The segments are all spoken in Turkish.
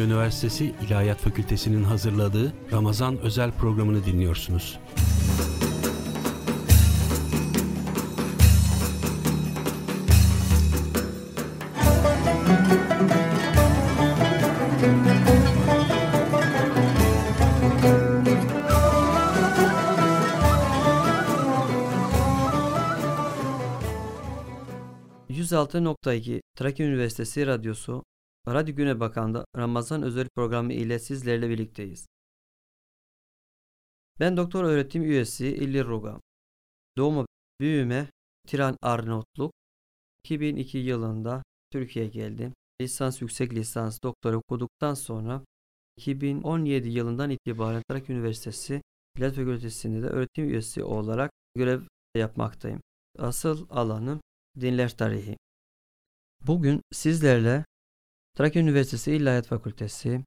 Trakya Üniversitesi İlahiyat Fakültesi'nin hazırladığı Ramazan özel programını dinliyorsunuz. %106.2 Trakya Üniversitesi Radyosu Radyo Güne Bakan'da Ramazan özel programı ile sizlerle birlikteyiz. Ben doktor öğretim üyesi İllir Roga. Doğma büyüme Tiran Arnavutluk. 2002 yılında Türkiye'ye geldim. Lisans, yüksek lisans, doktor okuduktan sonra 2017 yılından itibaren Trakya Üniversitesi İlahi Fakültesi'nde de öğretim üyesi olarak görev yapmaktayım. Asıl alanım dinler tarihi. Bugün sizlerle Trakya Üniversitesi İlahiyat Fakültesi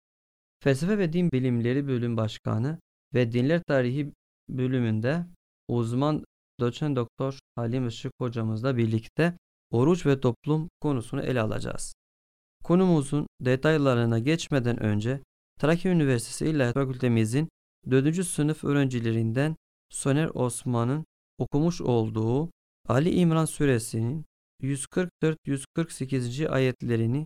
Felsefe ve Din Bilimleri Bölüm Başkanı ve Dinler Tarihi bölümünde uzman doçent doktor Halim Işık hocamızla birlikte oruç ve toplum konusunu ele alacağız. Konumuzun detaylarına geçmeden önce Trakya Üniversitesi İlahiyat Fakültemizin 4. sınıf öğrencilerinden Soner Osman'ın okumuş olduğu Ali İmran suresinin 144-148. ayetlerini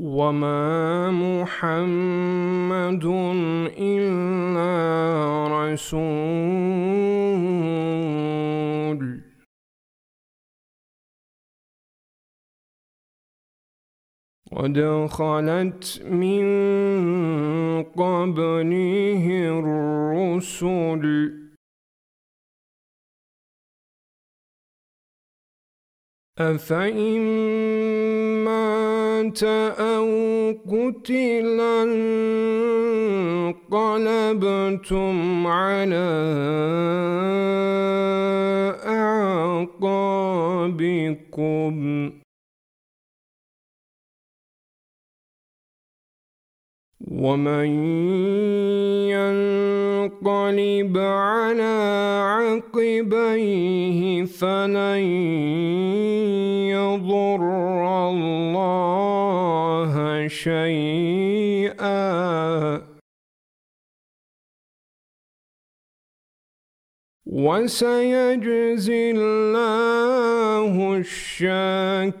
وما محمد إلا رسول. قد خلت من قبله الرسل أفإن مات أو قتلا انقلبتم على أعقابكم. ومن ينقلب على عقبيه فلن يضر الله. شيئا. وسيجزي الله الشاكرين.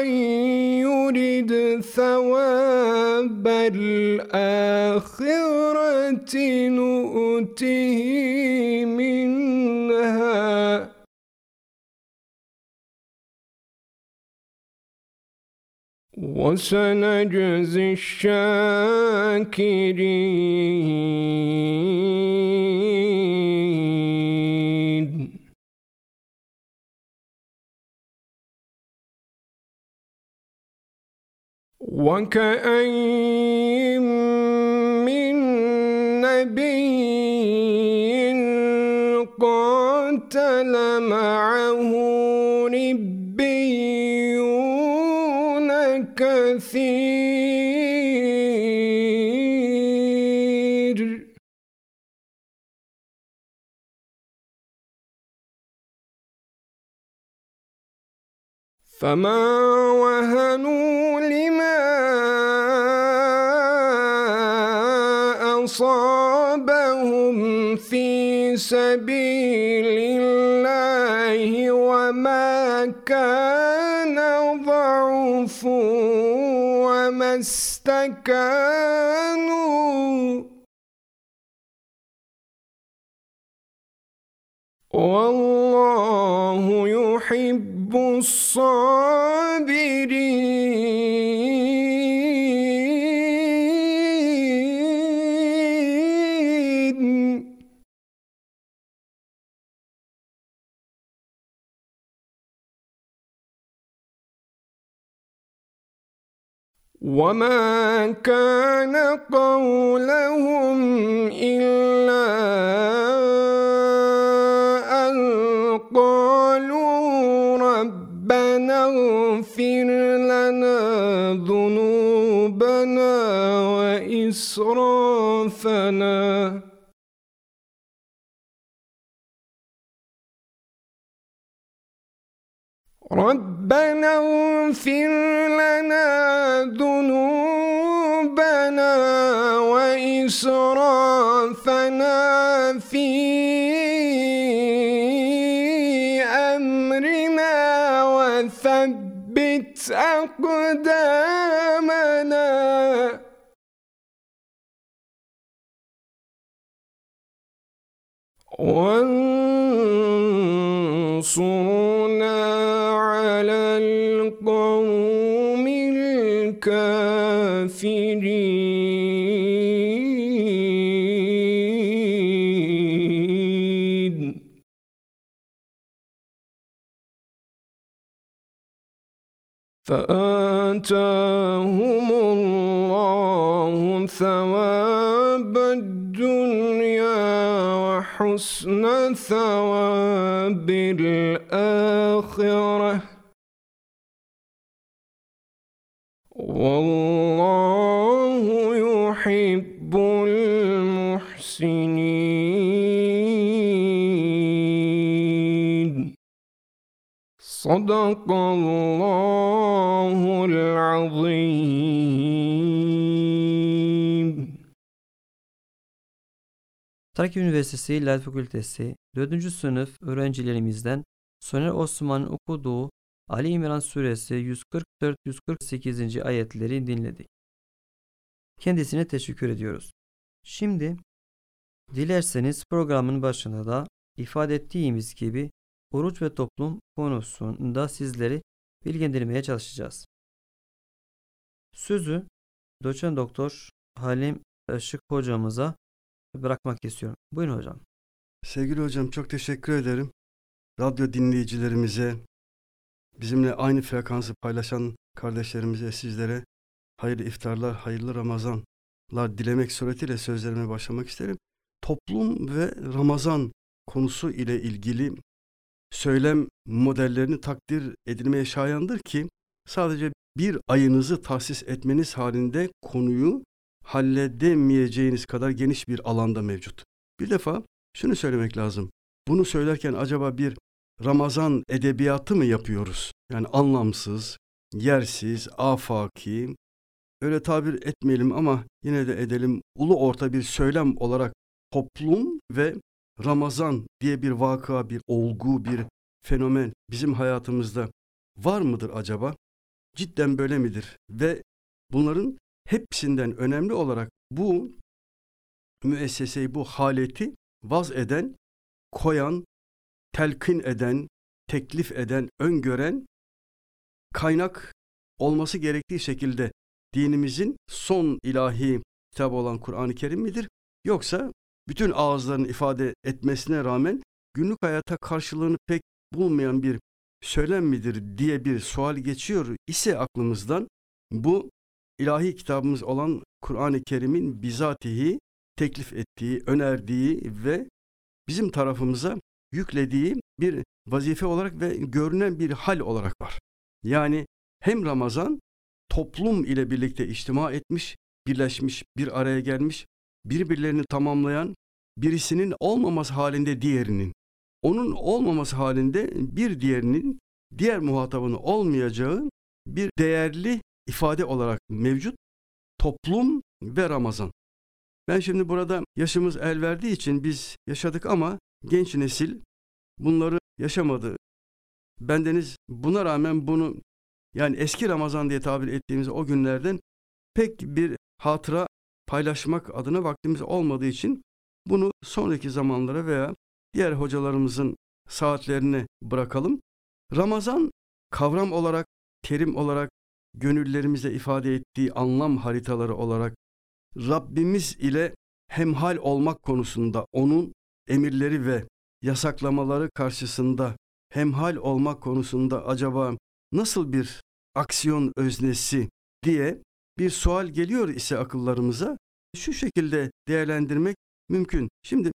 ومن يرد ثواب الآخرة نؤته منها وسنجزي الشاكرين وكأي من نبي قاتل معه ربيون كثير. فما وهنوا لما أصابهم في سبيل الله وما كان ضعف وما استكانوا والله يحب الصابرين. وما كان قولهم إلا أن قالوا ربنا اغفر لنا ذنوبنا وإسرافنا. ربنا اغفر لنا ذنوبنا وإسرافنا في وثبت أقدامنا. وانصرنا على القوم الكافرين. فآتاهم الله ثواب الدنيا وحسن ثواب الآخرة. والله صدق الله العظيم Trakya Üniversitesi İlahiyat Fakültesi 4. sınıf öğrencilerimizden Soner Osman'ın okuduğu Ali İmran Suresi 144-148. ayetleri dinledik. Kendisine teşekkür ediyoruz. Şimdi dilerseniz programın başında da ifade ettiğimiz gibi oruç ve toplum konusunda sizleri bilgilendirmeye çalışacağız. Sözü doçent doktor Halim Işık hocamıza bırakmak istiyorum. Buyurun hocam. Sevgili hocam çok teşekkür ederim. Radyo dinleyicilerimize, bizimle aynı frekansı paylaşan kardeşlerimize, sizlere hayırlı iftarlar, hayırlı Ramazanlar dilemek suretiyle sözlerime başlamak isterim. Toplum ve Ramazan konusu ile ilgili söylem modellerini takdir edilmeye şayandır ki sadece bir ayınızı tahsis etmeniz halinde konuyu halledemeyeceğiniz kadar geniş bir alanda mevcut. Bir defa şunu söylemek lazım. Bunu söylerken acaba bir Ramazan edebiyatı mı yapıyoruz? Yani anlamsız, yersiz, afaki, öyle tabir etmeyelim ama yine de edelim ulu orta bir söylem olarak toplum ve Ramazan diye bir vaka, bir olgu, bir fenomen bizim hayatımızda var mıdır acaba? Cidden böyle midir? Ve bunların hepsinden önemli olarak bu müesseseyi, bu haleti vaz eden, koyan, telkin eden, teklif eden, öngören kaynak olması gerektiği şekilde dinimizin son ilahi kitabı olan Kur'an-ı Kerim midir? Yoksa bütün ağızların ifade etmesine rağmen günlük hayata karşılığını pek bulmayan bir söylem midir diye bir sual geçiyor ise aklımızdan bu ilahi kitabımız olan Kur'an-ı Kerim'in bizatihi teklif ettiği, önerdiği ve bizim tarafımıza yüklediği bir vazife olarak ve görünen bir hal olarak var. Yani hem Ramazan toplum ile birlikte içtima etmiş, birleşmiş, bir araya gelmiş, birbirlerini tamamlayan, birisinin olmaması halinde diğerinin, onun olmaması halinde bir diğerinin diğer muhatabını olmayacağı bir değerli ifade olarak mevcut toplum ve Ramazan. Ben şimdi burada yaşımız el verdiği için biz yaşadık ama genç nesil bunları yaşamadı. Bendeniz buna rağmen bunu yani eski Ramazan diye tabir ettiğimiz o günlerden pek bir hatıra paylaşmak adına vaktimiz olmadığı için bunu sonraki zamanlara veya diğer hocalarımızın saatlerine bırakalım. Ramazan kavram olarak, terim olarak, gönüllerimize ifade ettiği anlam haritaları olarak Rabbimiz ile hemhal olmak konusunda onun emirleri ve yasaklamaları karşısında hemhal olmak konusunda acaba nasıl bir aksiyon öznesi diye bir sual geliyor ise akıllarımıza şu şekilde değerlendirmek mümkün. Şimdi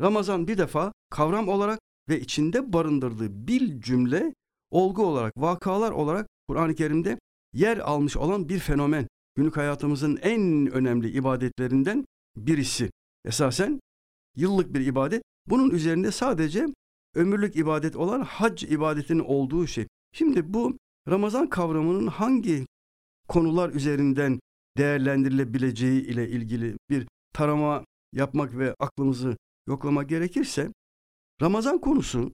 Ramazan bir defa kavram olarak ve içinde barındırdığı bil cümle olgu olarak, vakalar olarak Kur'an-ı Kerim'de yer almış olan bir fenomen. Günlük hayatımızın en önemli ibadetlerinden birisi. Esasen yıllık bir ibadet. Bunun üzerinde sadece ömürlük ibadet olan hac ibadetinin olduğu şey. Şimdi bu Ramazan kavramının hangi konular üzerinden değerlendirilebileceği ile ilgili bir tarama yapmak ve aklımızı yoklamak gerekirse Ramazan konusu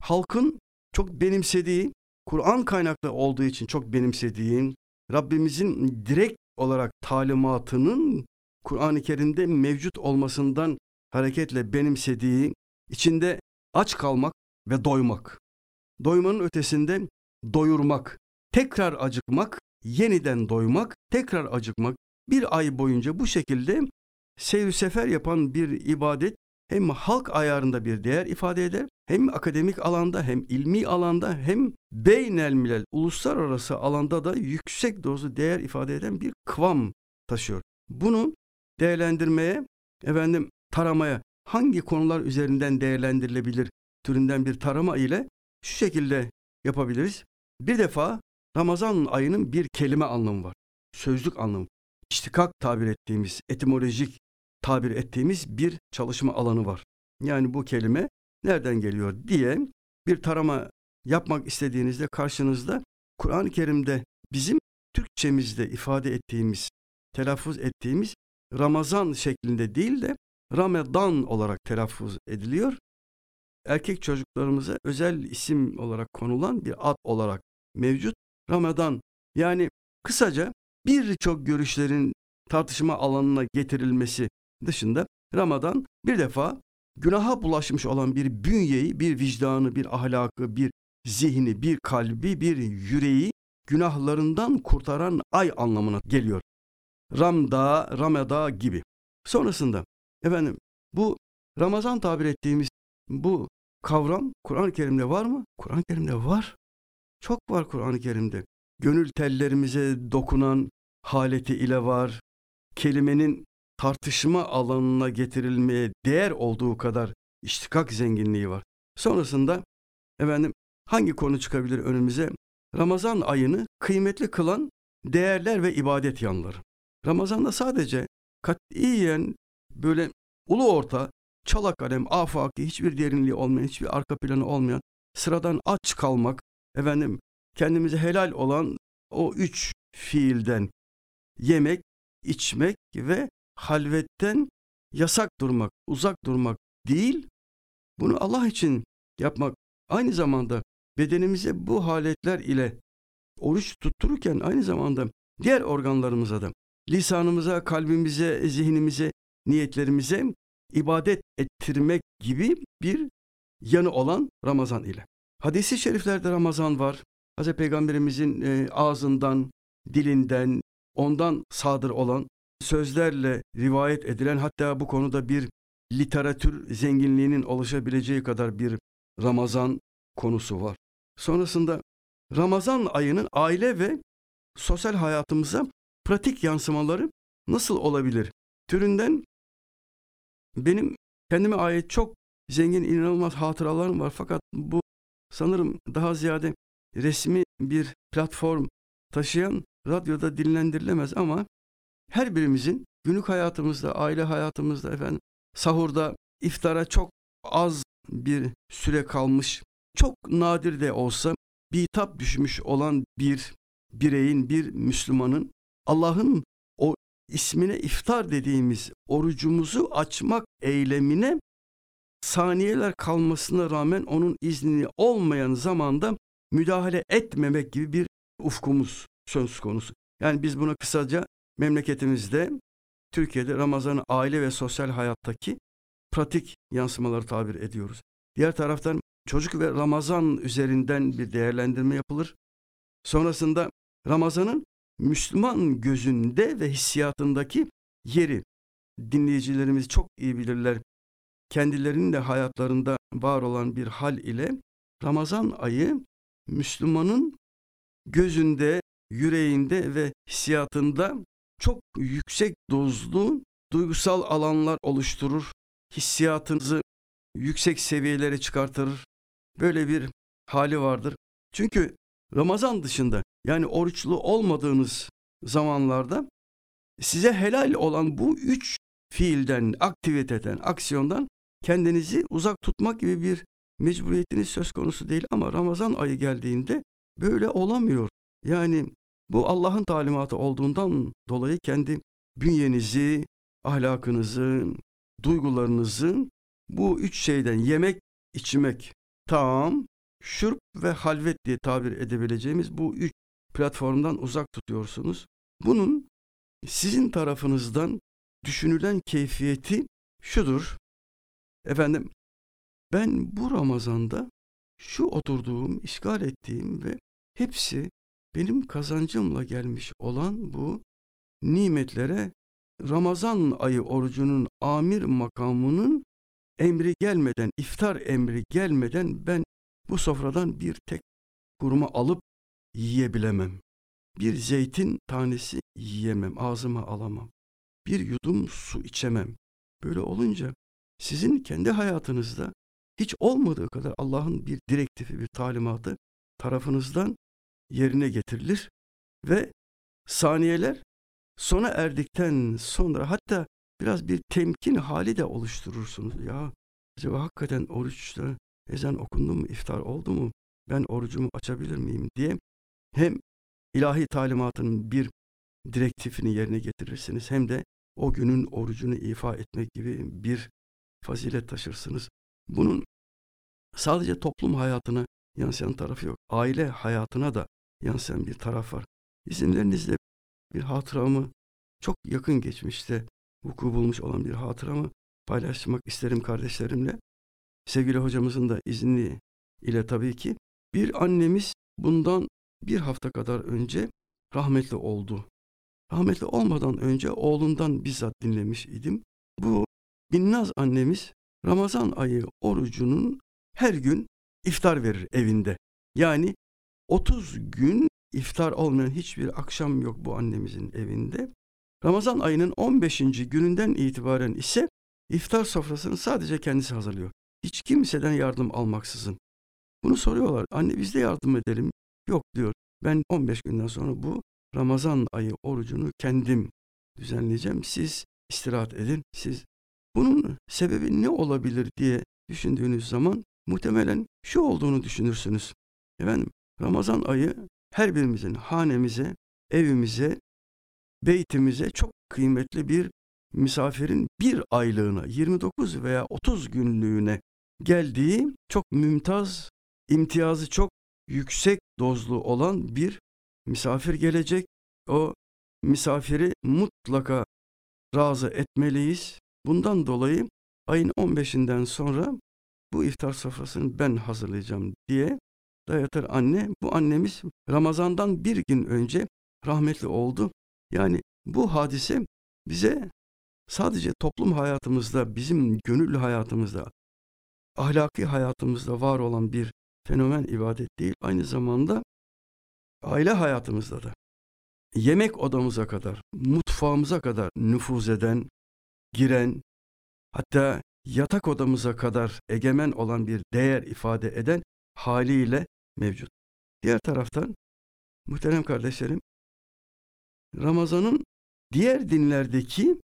halkın çok benimsediği, Kur'an kaynaklı olduğu için çok benimsediği, Rabbimizin direkt olarak talimatının Kur'an-ı Kerim'de mevcut olmasından hareketle benimsediği, içinde aç kalmak ve doymak. Doymanın ötesinde doyurmak, tekrar acıkmak, yeniden doymak, tekrar acıkmak. Bir ay boyunca bu şekilde seyir sefer yapan bir ibadet hem halk ayarında bir değer ifade eder, hem akademik alanda hem ilmi alanda hem beynel milel uluslararası alanda da yüksek dozu değer ifade eden bir kıvam taşıyor. Bunu değerlendirmeye, efendim taramaya hangi konular üzerinden değerlendirilebilir türünden bir tarama ile şu şekilde yapabiliriz. Bir defa Ramazan ayının bir kelime anlamı var. Sözlük anlamı. İştikak tabir ettiğimiz, etimolojik tabir ettiğimiz bir çalışma alanı var. Yani bu kelime nereden geliyor diye bir tarama yapmak istediğinizde karşınızda Kur'an-ı Kerim'de bizim Türkçemizde ifade ettiğimiz, telaffuz ettiğimiz Ramazan şeklinde değil de Ramedan olarak telaffuz ediliyor. Erkek çocuklarımıza özel isim olarak konulan bir ad olarak mevcut. Ramazan yani kısaca birçok görüşlerin tartışma alanına getirilmesi dışında Ramazan bir defa günaha bulaşmış olan bir bünyeyi, bir vicdanı, bir ahlakı, bir zihni, bir kalbi, bir yüreği günahlarından kurtaran ay anlamına geliyor. Ramda, Rameda gibi. Sonrasında efendim bu Ramazan tabir ettiğimiz bu kavram Kur'an-ı Kerim'de var mı? Kur'an-ı Kerim'de var. Çok var Kur'an-ı Kerim'de. Gönül tellerimize dokunan haleti ile var. Kelimenin tartışma alanına getirilmeye değer olduğu kadar iştikak zenginliği var. Sonrasında efendim hangi konu çıkabilir önümüze? Ramazan ayını kıymetli kılan değerler ve ibadet yanları. Ramazan'da sadece katiyen böyle ulu orta, çalak kalem, afaki, hiçbir derinliği olmayan, hiçbir arka planı olmayan, sıradan aç kalmak, efendim kendimize helal olan o üç fiilden yemek, içmek ve halvetten yasak durmak, uzak durmak değil, bunu Allah için yapmak. Aynı zamanda bedenimize bu haletler ile oruç tuttururken aynı zamanda diğer organlarımıza da lisanımıza, kalbimize, zihnimize, niyetlerimize ibadet ettirmek gibi bir yanı olan Ramazan ile. Hadis-i şeriflerde Ramazan var. Hazreti Peygamberimizin e, ağzından, dilinden, ondan sadır olan sözlerle rivayet edilen hatta bu konuda bir literatür zenginliğinin oluşabileceği kadar bir Ramazan konusu var. Sonrasında Ramazan ayının aile ve sosyal hayatımıza pratik yansımaları nasıl olabilir? Türünden benim kendime ait çok zengin inanılmaz hatıralarım var fakat bu sanırım daha ziyade resmi bir platform taşıyan radyoda dinlendirilemez ama her birimizin günlük hayatımızda, aile hayatımızda efendim sahurda, iftara çok az bir süre kalmış, çok nadir de olsa bitap düşmüş olan bir bireyin, bir Müslümanın Allah'ın o ismine iftar dediğimiz orucumuzu açmak eylemine saniyeler kalmasına rağmen onun izni olmayan zamanda müdahale etmemek gibi bir ufkumuz söz konusu. Yani biz buna kısaca memleketimizde Türkiye'de Ramazan aile ve sosyal hayattaki pratik yansımaları tabir ediyoruz. Diğer taraftan çocuk ve Ramazan üzerinden bir değerlendirme yapılır. Sonrasında Ramazan'ın Müslüman gözünde ve hissiyatındaki yeri dinleyicilerimiz çok iyi bilirler. Kendilerinin de hayatlarında var olan bir hal ile Ramazan ayı Müslümanın gözünde, yüreğinde ve hissiyatında çok yüksek dozlu duygusal alanlar oluşturur. Hissiyatınızı yüksek seviyelere çıkartır. Böyle bir hali vardır. Çünkü Ramazan dışında yani oruçlu olmadığınız zamanlarda size helal olan bu üç fiilden, aktiviteden, aksiyondan kendinizi uzak tutmak gibi bir mecburiyetiniz söz konusu değil ama Ramazan ayı geldiğinde böyle olamıyor. Yani bu Allah'ın talimatı olduğundan dolayı kendi bünyenizi, ahlakınızı, duygularınızı bu üç şeyden yemek, içmek, taam, şurp ve halvet diye tabir edebileceğimiz bu üç platformdan uzak tutuyorsunuz. Bunun sizin tarafınızdan düşünülen keyfiyeti şudur. Efendim ben bu Ramazan'da şu oturduğum, işgal ettiğim ve hepsi benim kazancımla gelmiş olan bu nimetlere Ramazan ayı orucunun amir makamının emri gelmeden, iftar emri gelmeden ben bu sofradan bir tek kurma alıp yiyebilemem. Bir zeytin tanesi yiyemem, ağzıma alamam. Bir yudum su içemem. Böyle olunca sizin kendi hayatınızda hiç olmadığı kadar Allah'ın bir direktifi, bir talimatı tarafınızdan yerine getirilir ve saniyeler sona erdikten sonra hatta biraz bir temkin hali de oluşturursunuz. Ya acaba hakikaten oruçta ezan okundu mu, iftar oldu mu, ben orucumu açabilir miyim diye hem ilahi talimatının bir direktifini yerine getirirsiniz hem de o günün orucunu ifa etmek gibi bir fazilet taşırsınız. Bunun sadece toplum hayatına yansıyan tarafı yok. Aile hayatına da yansıyan bir taraf var. İzinlerinizle bir hatıramı çok yakın geçmişte vuku bulmuş olan bir hatıramı paylaşmak isterim kardeşlerimle. Sevgili hocamızın da izni ile tabii ki bir annemiz bundan bir hafta kadar önce rahmetli oldu. Rahmetli olmadan önce oğlundan bizzat dinlemiş idim. Bu Binnaz annemiz Ramazan ayı orucunun her gün iftar verir evinde. Yani 30 gün iftar olmayan hiçbir akşam yok bu annemizin evinde. Ramazan ayının 15. gününden itibaren ise iftar sofrasını sadece kendisi hazırlıyor. Hiç kimseden yardım almaksızın. Bunu soruyorlar. Anne biz de yardım edelim. Yok diyor. Ben 15 günden sonra bu Ramazan ayı orucunu kendim düzenleyeceğim. Siz istirahat edin. Siz bunun sebebi ne olabilir diye düşündüğünüz zaman muhtemelen şu olduğunu düşünürsünüz. Efendim Ramazan ayı her birimizin hanemize, evimize, beytimize çok kıymetli bir misafirin bir aylığına 29 veya 30 günlüğüne geldiği çok mümtaz, imtiyazı çok yüksek dozlu olan bir misafir gelecek. O misafiri mutlaka razı etmeliyiz. Bundan dolayı ayın 15'inden sonra bu iftar sofrasını ben hazırlayacağım diye dayatır anne. Bu annemiz Ramazan'dan bir gün önce rahmetli oldu. Yani bu hadise bize sadece toplum hayatımızda, bizim gönüllü hayatımızda, ahlaki hayatımızda var olan bir fenomen ibadet değil, aynı zamanda aile hayatımızda da yemek odamıza kadar, mutfağımıza kadar nüfuz eden, giren, hatta yatak odamıza kadar egemen olan bir değer ifade eden haliyle mevcut. Diğer taraftan muhterem kardeşlerim Ramazan'ın diğer dinlerdeki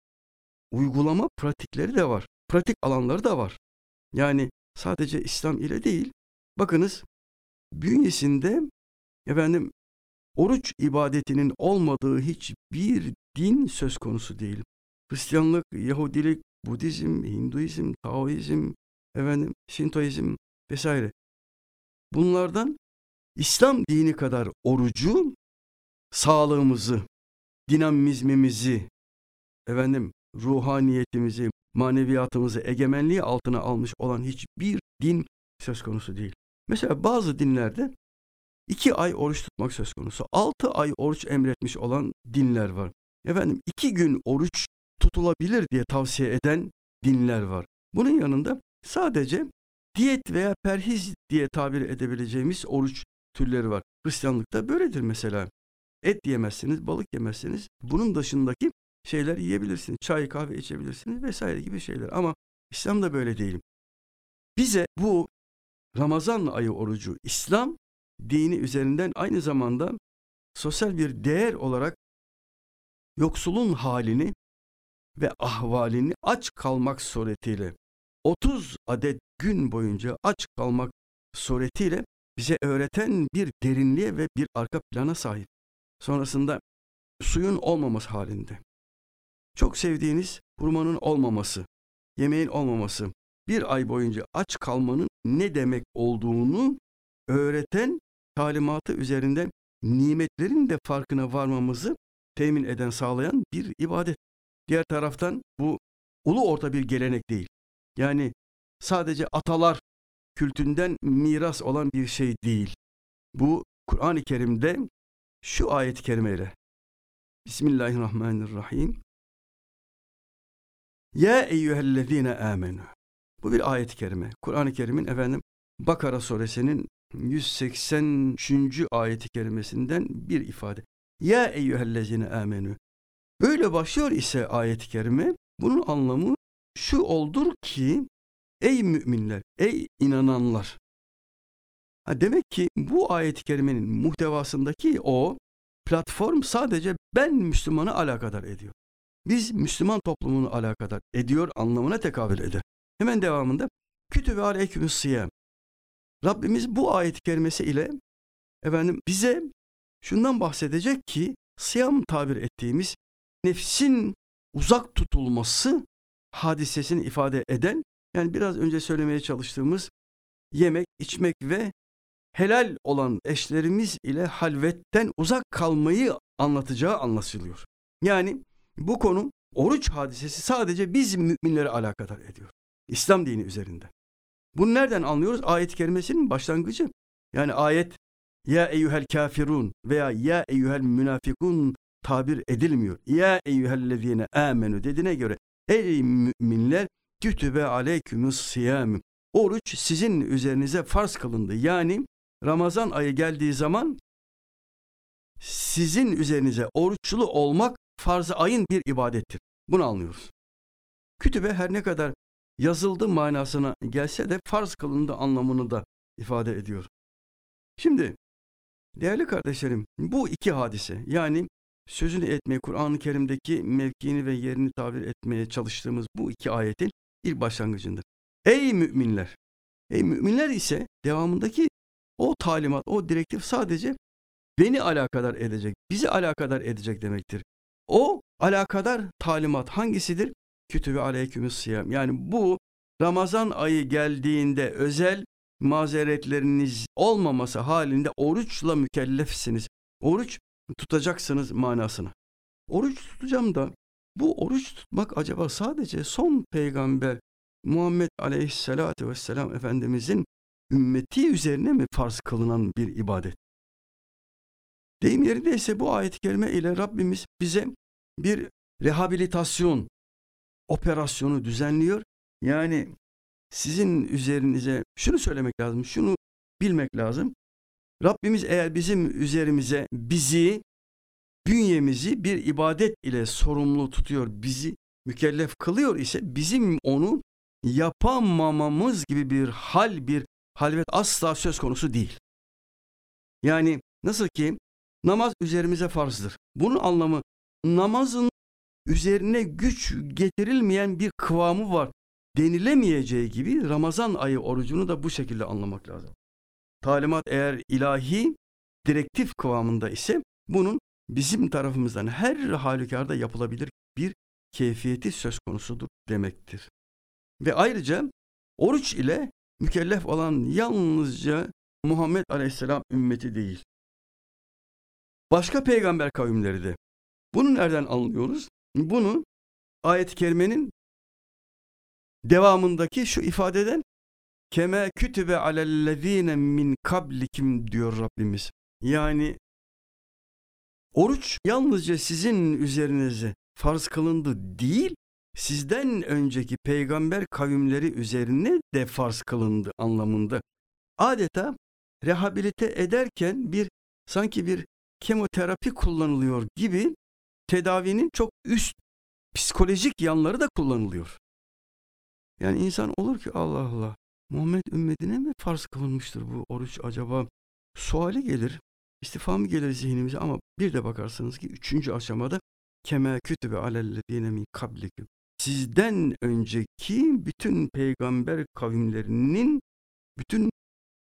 uygulama pratikleri de var. Pratik alanları da var. Yani sadece İslam ile değil. Bakınız bünyesinde efendim oruç ibadetinin olmadığı hiçbir din söz konusu değil. Hristiyanlık, Yahudilik, Budizm, Hinduizm, Taoizm, efendim, Şintoizm vesaire. Bunlardan İslam dini kadar orucu, sağlığımızı, dinamizmimizi, efendim, ruhaniyetimizi, maneviyatımızı egemenliği altına almış olan hiçbir din söz konusu değil. Mesela bazı dinlerde iki ay oruç tutmak söz konusu. Altı ay oruç emretmiş olan dinler var. Efendim iki gün oruç tutulabilir diye tavsiye eden dinler var. Bunun yanında sadece diyet veya perhiz diye tabir edebileceğimiz oruç türleri var. Hristiyanlıkta böyledir mesela. Et yemezsiniz, balık yemezsiniz. Bunun dışındaki şeyler yiyebilirsiniz. Çay, kahve içebilirsiniz vesaire gibi şeyler. Ama İslam'da böyle değil. Bize bu Ramazan ayı orucu İslam dini üzerinden aynı zamanda sosyal bir değer olarak yoksulun halini ve ahvalini aç kalmak suretiyle 30 adet gün boyunca aç kalmak suretiyle bize öğreten bir derinliğe ve bir arka plana sahip. Sonrasında suyun olmaması halinde. Çok sevdiğiniz hurmanın olmaması, yemeğin olmaması, bir ay boyunca aç kalmanın ne demek olduğunu öğreten talimatı üzerinden nimetlerin de farkına varmamızı temin eden sağlayan bir ibadet. Diğer taraftan bu ulu orta bir gelenek değil. Yani sadece atalar kültünden miras olan bir şey değil. Bu Kur'an-ı Kerim'de şu ayet-i kerimeyle Bismillahirrahmanirrahim. Ya eyyühellezine amenu. Bu bir ayet-i kerime. Kur'an-ı Kerim'in efendim Bakara suresinin 183. ayeti kerimesinden bir ifade. Ya eyyühellezine amenu. Böyle başlıyor ise ayet-i kerime bunun anlamı şu oldur ki ey müminler, ey inananlar. Ha demek ki bu ayet-i kerimenin muhtevasındaki o platform sadece ben Müslümanı alakadar ediyor. Biz Müslüman toplumunu alakadar ediyor anlamına tekabül eder. Hemen devamında kütübe aleykümüs siyam. Rabbimiz bu ayet-i kerimesi ile efendim bize şundan bahsedecek ki siyam tabir ettiğimiz nefsin uzak tutulması hadisesini ifade eden yani biraz önce söylemeye çalıştığımız yemek, içmek ve helal olan eşlerimiz ile halvetten uzak kalmayı anlatacağı anlaşılıyor. Yani bu konu oruç hadisesi sadece biz müminleri alakadar ediyor. İslam dini üzerinde. Bunu nereden anlıyoruz? Ayet-i kerimesinin başlangıcı. Yani ayet ya eyyuhel kafirun veya ya eyyuhel münafikun tabir edilmiyor. Ya eyyühellezine amenu dediğine göre ey müminler kütübe aleykümüs siyam. Oruç sizin üzerinize farz kılındı. Yani Ramazan ayı geldiği zaman sizin üzerinize oruçlu olmak farz ayın bir ibadettir. Bunu anlıyoruz. Kütübe her ne kadar yazıldı manasına gelse de farz kılındı anlamını da ifade ediyor. Şimdi değerli kardeşlerim bu iki hadise yani sözünü etmeye Kur'an-ı Kerim'deki mevkiini ve yerini tabir etmeye çalıştığımız bu iki ayetin ilk başlangıcındır. Ey müminler! Ey müminler ise devamındaki o talimat, o direktif sadece beni alakadar edecek, bizi alakadar edecek demektir. O alakadar talimat hangisidir? Kütübe aleykümüs siyam. Yani bu Ramazan ayı geldiğinde özel mazeretleriniz olmaması halinde oruçla mükellefsiniz. Oruç tutacaksınız manasına. Oruç tutacağım da bu oruç tutmak acaba sadece son peygamber Muhammed Aleyhisselatü Vesselam Efendimizin ümmeti üzerine mi farz kılınan bir ibadet? Deyim yerindeyse bu ayet-i kerime ile Rabbimiz bize bir rehabilitasyon operasyonu düzenliyor. Yani sizin üzerinize şunu söylemek lazım, şunu bilmek lazım. Rabbimiz eğer bizim üzerimize bizi, bünyemizi bir ibadet ile sorumlu tutuyor, bizi mükellef kılıyor ise bizim onu yapamamamız gibi bir hal, bir halvet asla söz konusu değil. Yani nasıl ki namaz üzerimize farzdır. Bunun anlamı namazın üzerine güç getirilmeyen bir kıvamı var denilemeyeceği gibi Ramazan ayı orucunu da bu şekilde anlamak lazım. Talimat eğer ilahi direktif kıvamında ise bunun bizim tarafımızdan her halükarda yapılabilir bir keyfiyeti söz konusudur demektir. Ve ayrıca oruç ile mükellef olan yalnızca Muhammed Aleyhisselam ümmeti değil. Başka peygamber kavimleri de. Bunu nereden anlıyoruz? Bunu ayet-i kerimenin devamındaki şu ifadeden keme kütübe alellezine min kablikim diyor Rabbimiz. Yani oruç yalnızca sizin üzerinize farz kılındı değil, sizden önceki peygamber kavimleri üzerine de farz kılındı anlamında. Adeta rehabilite ederken bir sanki bir kemoterapi kullanılıyor gibi tedavinin çok üst psikolojik yanları da kullanılıyor. Yani insan olur ki Allah Allah Muhammed ümmetine mi farz kılınmıştır bu oruç acaba? Suali gelir, istifamı gelir zihnimize ama bir de bakarsınız ki üçüncü aşamada keme kütübe alellezine min kablikum. Sizden önceki bütün peygamber kavimlerinin bütün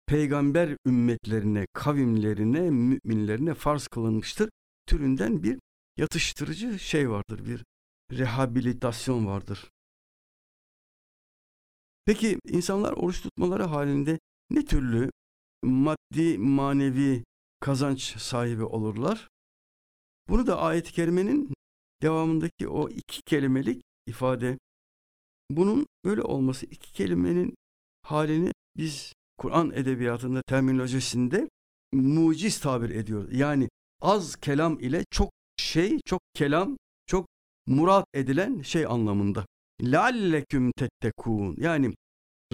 peygamber ümmetlerine, kavimlerine, müminlerine farz kılınmıştır. Türünden bir yatıştırıcı şey vardır, bir rehabilitasyon vardır. Peki insanlar oruç tutmaları halinde ne türlü maddi manevi kazanç sahibi olurlar? Bunu da ayet-i kerimenin devamındaki o iki kelimelik ifade bunun böyle olması iki kelimenin halini biz Kur'an edebiyatında terminolojisinde muciz tabir ediyoruz. Yani az kelam ile çok şey, çok kelam, çok murat edilen şey anlamında. Lalleküm tettekûn yani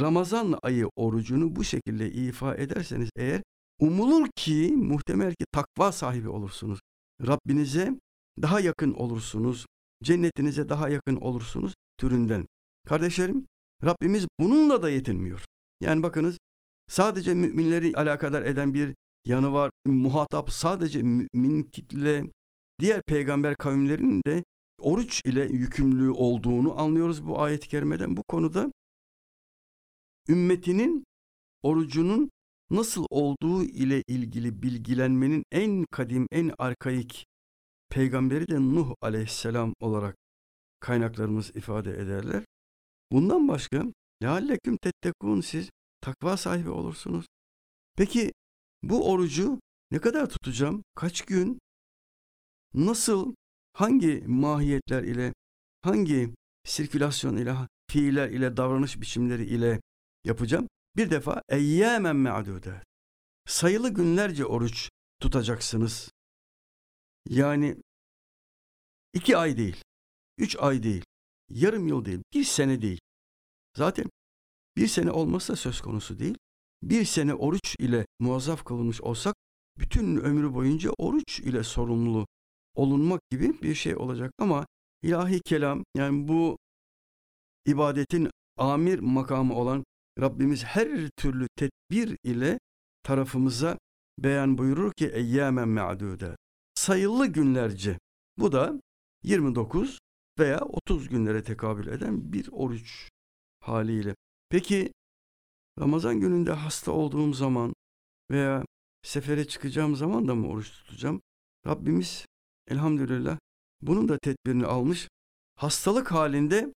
Ramazan ayı orucunu bu şekilde ifa ederseniz eğer umulur ki muhtemel ki takva sahibi olursunuz. Rabbinize daha yakın olursunuz. Cennetinize daha yakın olursunuz türünden. Kardeşlerim Rabbimiz bununla da yetinmiyor. Yani bakınız sadece müminleri alakadar eden bir yanı var. Muhatap sadece mümin kitle diğer peygamber kavimlerinin de oruç ile yükümlü olduğunu anlıyoruz bu ayet-i kerimeden. Bu konuda ümmetinin orucunun nasıl olduğu ile ilgili bilgilenmenin en kadim, en arkaik peygamberi de Nuh aleyhisselam olarak kaynaklarımız ifade ederler. Bundan başka lealleküm tettekun siz takva sahibi olursunuz. Peki bu orucu ne kadar tutacağım? Kaç gün? Nasıl? Hangi mahiyetler ile, hangi sirkülasyon ile, fiiller ile, davranış biçimleri ile yapacağım? Bir defa eyyâmen me'adudet. Sayılı günlerce oruç tutacaksınız. Yani iki ay değil, üç ay değil, yarım yıl değil, bir sene değil. Zaten bir sene olmasa söz konusu değil. Bir sene oruç ile muazzaf kılınmış olsak bütün ömrü boyunca oruç ile sorumlu olunmak gibi bir şey olacak ama ilahi kelam yani bu ibadetin amir makamı olan Rabbimiz her türlü tedbir ile tarafımıza beyan buyurur ki eyyâmen me'dûde. Sayılı günlerce. Bu da 29 veya 30 günlere tekabül eden bir oruç haliyle. Peki Ramazan gününde hasta olduğum zaman veya sefere çıkacağım zaman da mı oruç tutacağım? Rabbimiz elhamdülillah bunun da tedbirini almış. Hastalık halinde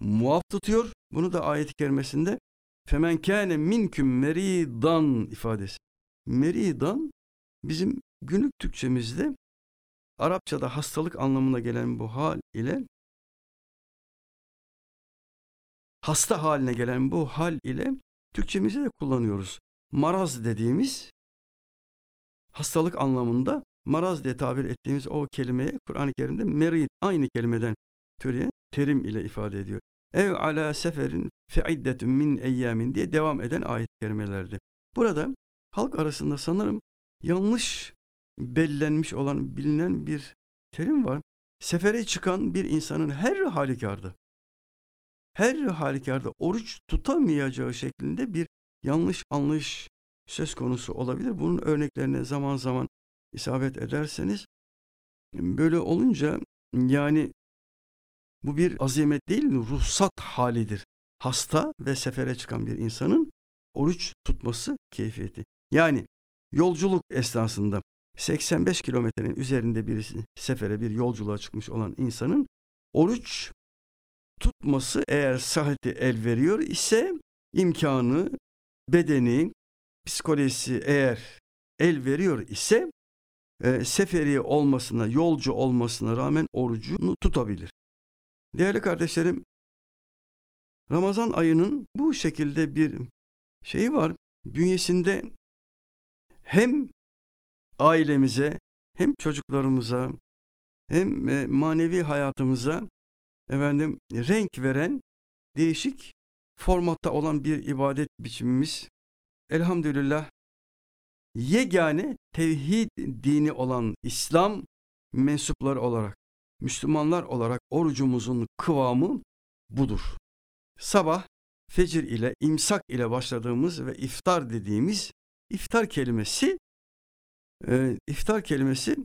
muaf tutuyor. Bunu da ayet-i kerimesinde femen kâne minküm meridan ifadesi. Meridan bizim günlük Türkçemizde Arapçada hastalık anlamına gelen bu hal ile hasta haline gelen bu hal ile Türkçemizde de kullanıyoruz. Maraz dediğimiz hastalık anlamında maraz diye tabir ettiğimiz o kelimeye Kur'an-ı Kerim'de merid aynı kelimeden türeyen terim ile ifade ediyor. Ev ala seferin feiddetun min eyyamin diye devam eden ayet kelimelerde. Burada halk arasında sanırım yanlış bellenmiş olan bilinen bir terim var. Sefere çıkan bir insanın her halükarda her halükarda oruç tutamayacağı şeklinde bir yanlış anlayış söz konusu olabilir. Bunun örneklerine zaman zaman isabet ederseniz böyle olunca yani bu bir azimet değil? Ruhsat halidir. Hasta ve sefere çıkan bir insanın oruç tutması keyfiyeti. Yani yolculuk esnasında 85 kilometrenin üzerinde birisi sefere bir yolculuğa çıkmış olan insanın oruç tutması eğer sıhhati el veriyor ise imkanı, bedeni, psikolojisi eğer el veriyor ise e, seferi olmasına, yolcu olmasına rağmen orucunu tutabilir. Değerli kardeşlerim, Ramazan ayının bu şekilde bir şeyi var. Bünyesinde hem ailemize, hem çocuklarımıza, hem e, manevi hayatımıza efendim renk veren değişik formatta olan bir ibadet biçimimiz. Elhamdülillah yegane tevhid dini olan İslam mensupları olarak, Müslümanlar olarak orucumuzun kıvamı budur. Sabah fecir ile imsak ile başladığımız ve iftar dediğimiz iftar kelimesi e, iftar kelimesi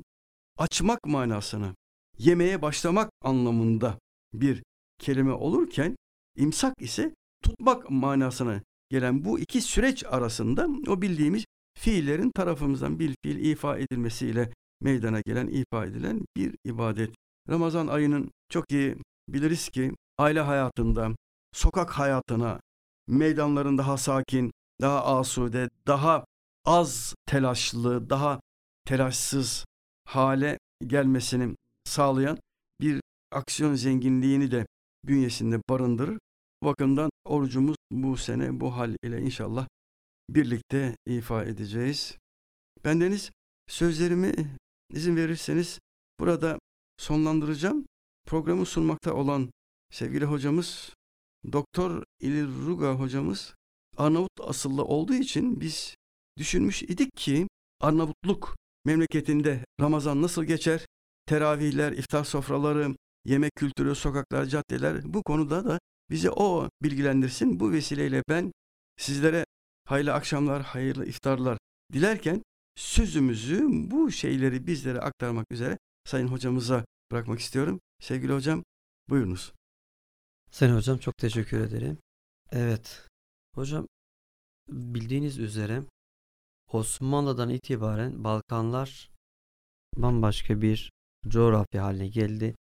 açmak manasını, yemeğe başlamak anlamında bir kelime olurken imsak ise tutmak manasına gelen bu iki süreç arasında o bildiğimiz fiillerin tarafımızdan bir fiil ifa edilmesiyle meydana gelen, ifa edilen bir ibadet. Ramazan ayının çok iyi biliriz ki aile hayatında, sokak hayatına, meydanların daha sakin, daha asude, daha az telaşlı, daha telaşsız hale gelmesini sağlayan bir aksiyon zenginliğini de bünyesinde barındırır. Bu bakımdan orucumuz bu sene bu hal ile inşallah birlikte ifa edeceğiz. Bendeniz sözlerimi izin verirseniz burada sonlandıracağım. Programı sunmakta olan sevgili hocamız Doktor İlir Ruga hocamız Arnavut asıllı olduğu için biz düşünmüş idik ki Arnavutluk memleketinde Ramazan nasıl geçer? Teravihler, iftar sofraları, yemek kültürü, sokaklar, caddeler bu konuda da bize o bilgilendirsin. Bu vesileyle ben sizlere hayırlı akşamlar, hayırlı iftarlar dilerken sözümüzü bu şeyleri bizlere aktarmak üzere Sayın Hocamıza bırakmak istiyorum. Sevgili Hocam buyurunuz. Sayın Hocam çok teşekkür ederim. Evet. Hocam bildiğiniz üzere Osmanlı'dan itibaren Balkanlar bambaşka bir coğrafya haline geldi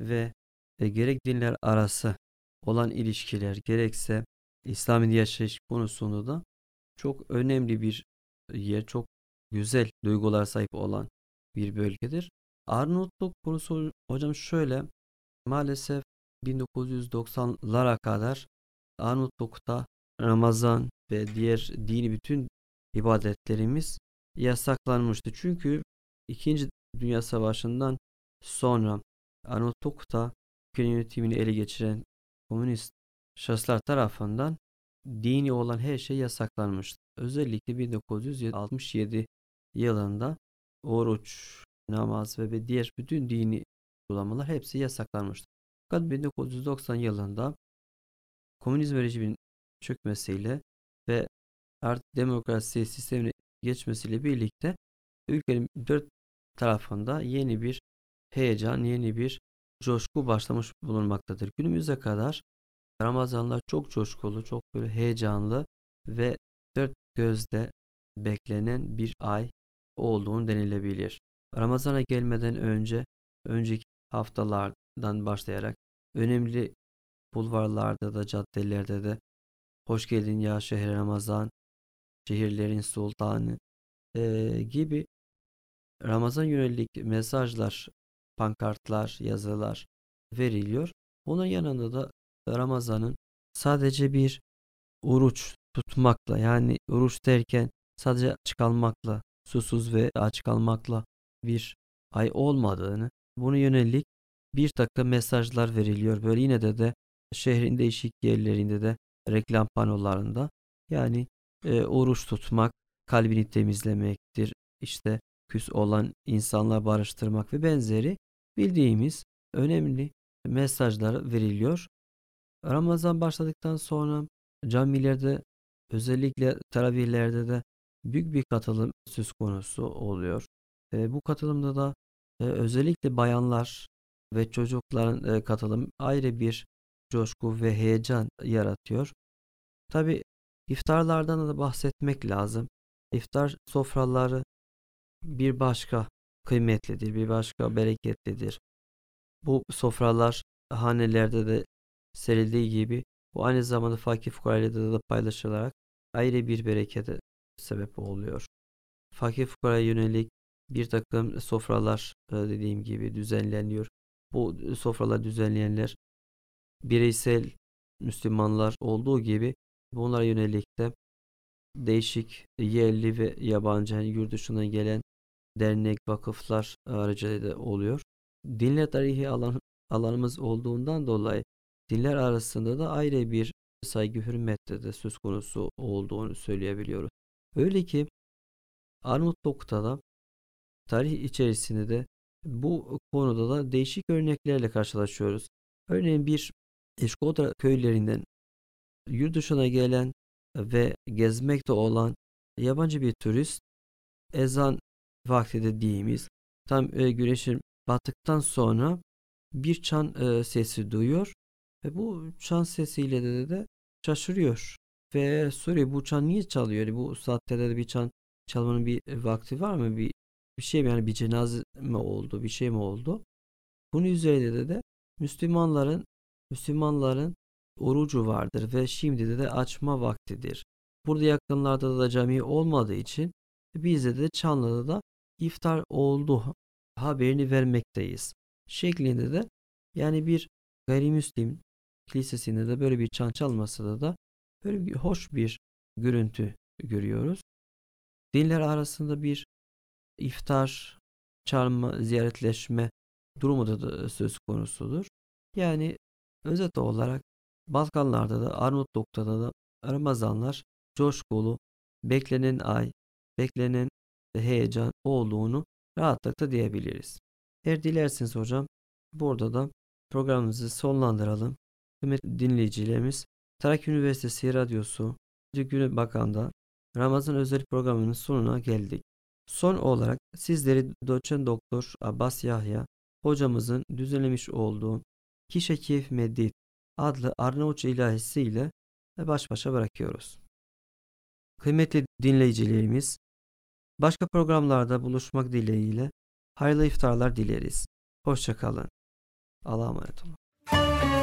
ve e, gerek dinler arası olan ilişkiler gerekse İslami yaşayış konusunda da çok önemli bir yer, çok güzel duygular sahip olan bir bölgedir. Arnavutluk konusu hocam şöyle maalesef 1990'lara kadar Arnavutluk'ta Ramazan ve diğer dini bütün ibadetlerimiz yasaklanmıştı. Çünkü 2. Dünya Savaşı'ndan sonra Arnavutluk'ta ülke yönetimini ele geçiren komünist şahıslar tarafından dini olan her şey yasaklanmıştı. Özellikle 1967 yılında oruç, namaz ve diğer bütün dini uygulamalar hepsi yasaklanmıştı. Fakat 1990 yılında komünizm rejiminin çökmesiyle ve artık demokrasi sistemine geçmesiyle birlikte ülkenin dört tarafında yeni bir heyecan, yeni bir coşku başlamış bulunmaktadır. Günümüze kadar Ramazanlar çok coşkulu, çok böyle heyecanlı ve dört gözle beklenen bir ay olduğunu denilebilir. Ramazana gelmeden önce, önceki haftalardan başlayarak önemli bulvarlarda da, caddelerde de hoş geldin ya şehir Ramazan, şehirlerin sultanı e, gibi Ramazan yönelik mesajlar, pankartlar, yazılar veriliyor. Onun yanında da Ramazan'ın sadece bir oruç tutmakla yani oruç derken sadece aç kalmakla, susuz ve aç kalmakla bir ay olmadığını, bunu yönelik bir takım mesajlar veriliyor. Böyle yine de de şehrin değişik yerlerinde de reklam panolarında yani e, oruç tutmak kalbini temizlemektir. İşte küs olan insanla barıştırmak ve benzeri bildiğimiz önemli mesajlar veriliyor. Ramazan başladıktan sonra camilerde özellikle teravihlerde de büyük bir katılım söz konusu oluyor. E, bu katılımda da e, özellikle bayanlar ve çocukların e, katılım ayrı bir coşku ve heyecan yaratıyor. Tabi iftarlardan da bahsetmek lazım. İftar sofraları bir başka kıymetlidir, bir başka bereketlidir. Bu sofralar hanelerde de serildiği gibi bu aynı zamanda fakir fukarayla da paylaşılarak ayrı bir berekete sebep oluyor. Fakir fukaraya yönelik bir takım sofralar e, dediğim gibi düzenleniyor. Bu sofralar düzenleyenler bireysel Müslümanlar olduğu gibi bunlara yönelik de değişik yerli ve yabancı yani yurt dışından gelen dernek, vakıflar aracılığıyla oluyor. Dinle tarihi alan, alanımız olduğundan dolayı dinler arasında da ayrı bir saygı hürmette de söz konusu olduğunu söyleyebiliyoruz. Öyle ki Arnavutluk'ta da tarih içerisinde de bu konuda da değişik örneklerle karşılaşıyoruz. Örneğin bir Eşkoda köylerinden yurt dışına gelen ve gezmekte olan yabancı bir turist ezan vakti dediğimiz tam e, güneşin battıktan sonra bir çan e, sesi duyuyor ve bu çan sesiyle de, de şaşırıyor ve soruyor bu çan niye çalıyor? Bu saatte de bir çan çalmanın bir vakti var mı? Bir bir şey mi yani bir cenaze mi oldu? Bir şey mi oldu? Bunun üzerinde de, de Müslümanların Müslümanların orucu vardır ve şimdi de, de açma vaktidir. Burada yakınlarda da cami olmadığı için bizde de Çanlı'da da iftar oldu haberini vermekteyiz. Şeklinde de yani bir gayrimüslim kilisesinde de böyle bir çan çalmasada da böyle bir hoş bir görüntü görüyoruz. Dinler arasında bir iftar, çağırma, ziyaretleşme durumu da söz konusudur. Yani özet olarak Balkanlarda da Arnavutluk'ta da Ramazanlar coşkulu, beklenen ay, beklenen heyecan olduğunu rahatlıkla diyebiliriz. Eğer dilerseniz hocam burada da programımızı sonlandıralım. Kıymetli dinleyicilerimiz Trakya Üniversitesi Radyosu Günü Bakan'da Ramazan özel programının sonuna geldik. Son olarak sizleri doçent doktor Abbas Yahya hocamızın düzenlemiş olduğu Kişekif Medit adlı Arnavutça ilahisi ile baş başa bırakıyoruz. Kıymetli dinleyicilerimiz, başka programlarda buluşmak dileğiyle hayırlı iftarlar dileriz. Hoşçakalın. Allah'a emanet olun.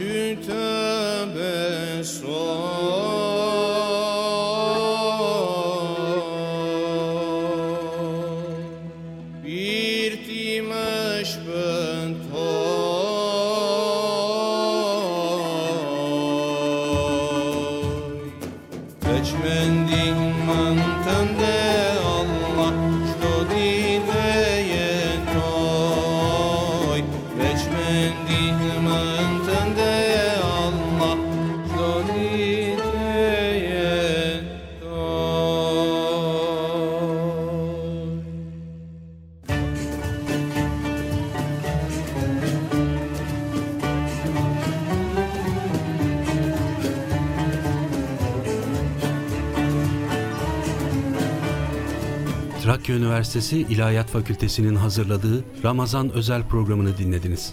kütübe sor. Üniversitesi İlahiyat Fakültesi'nin hazırladığı Ramazan özel programını dinlediniz.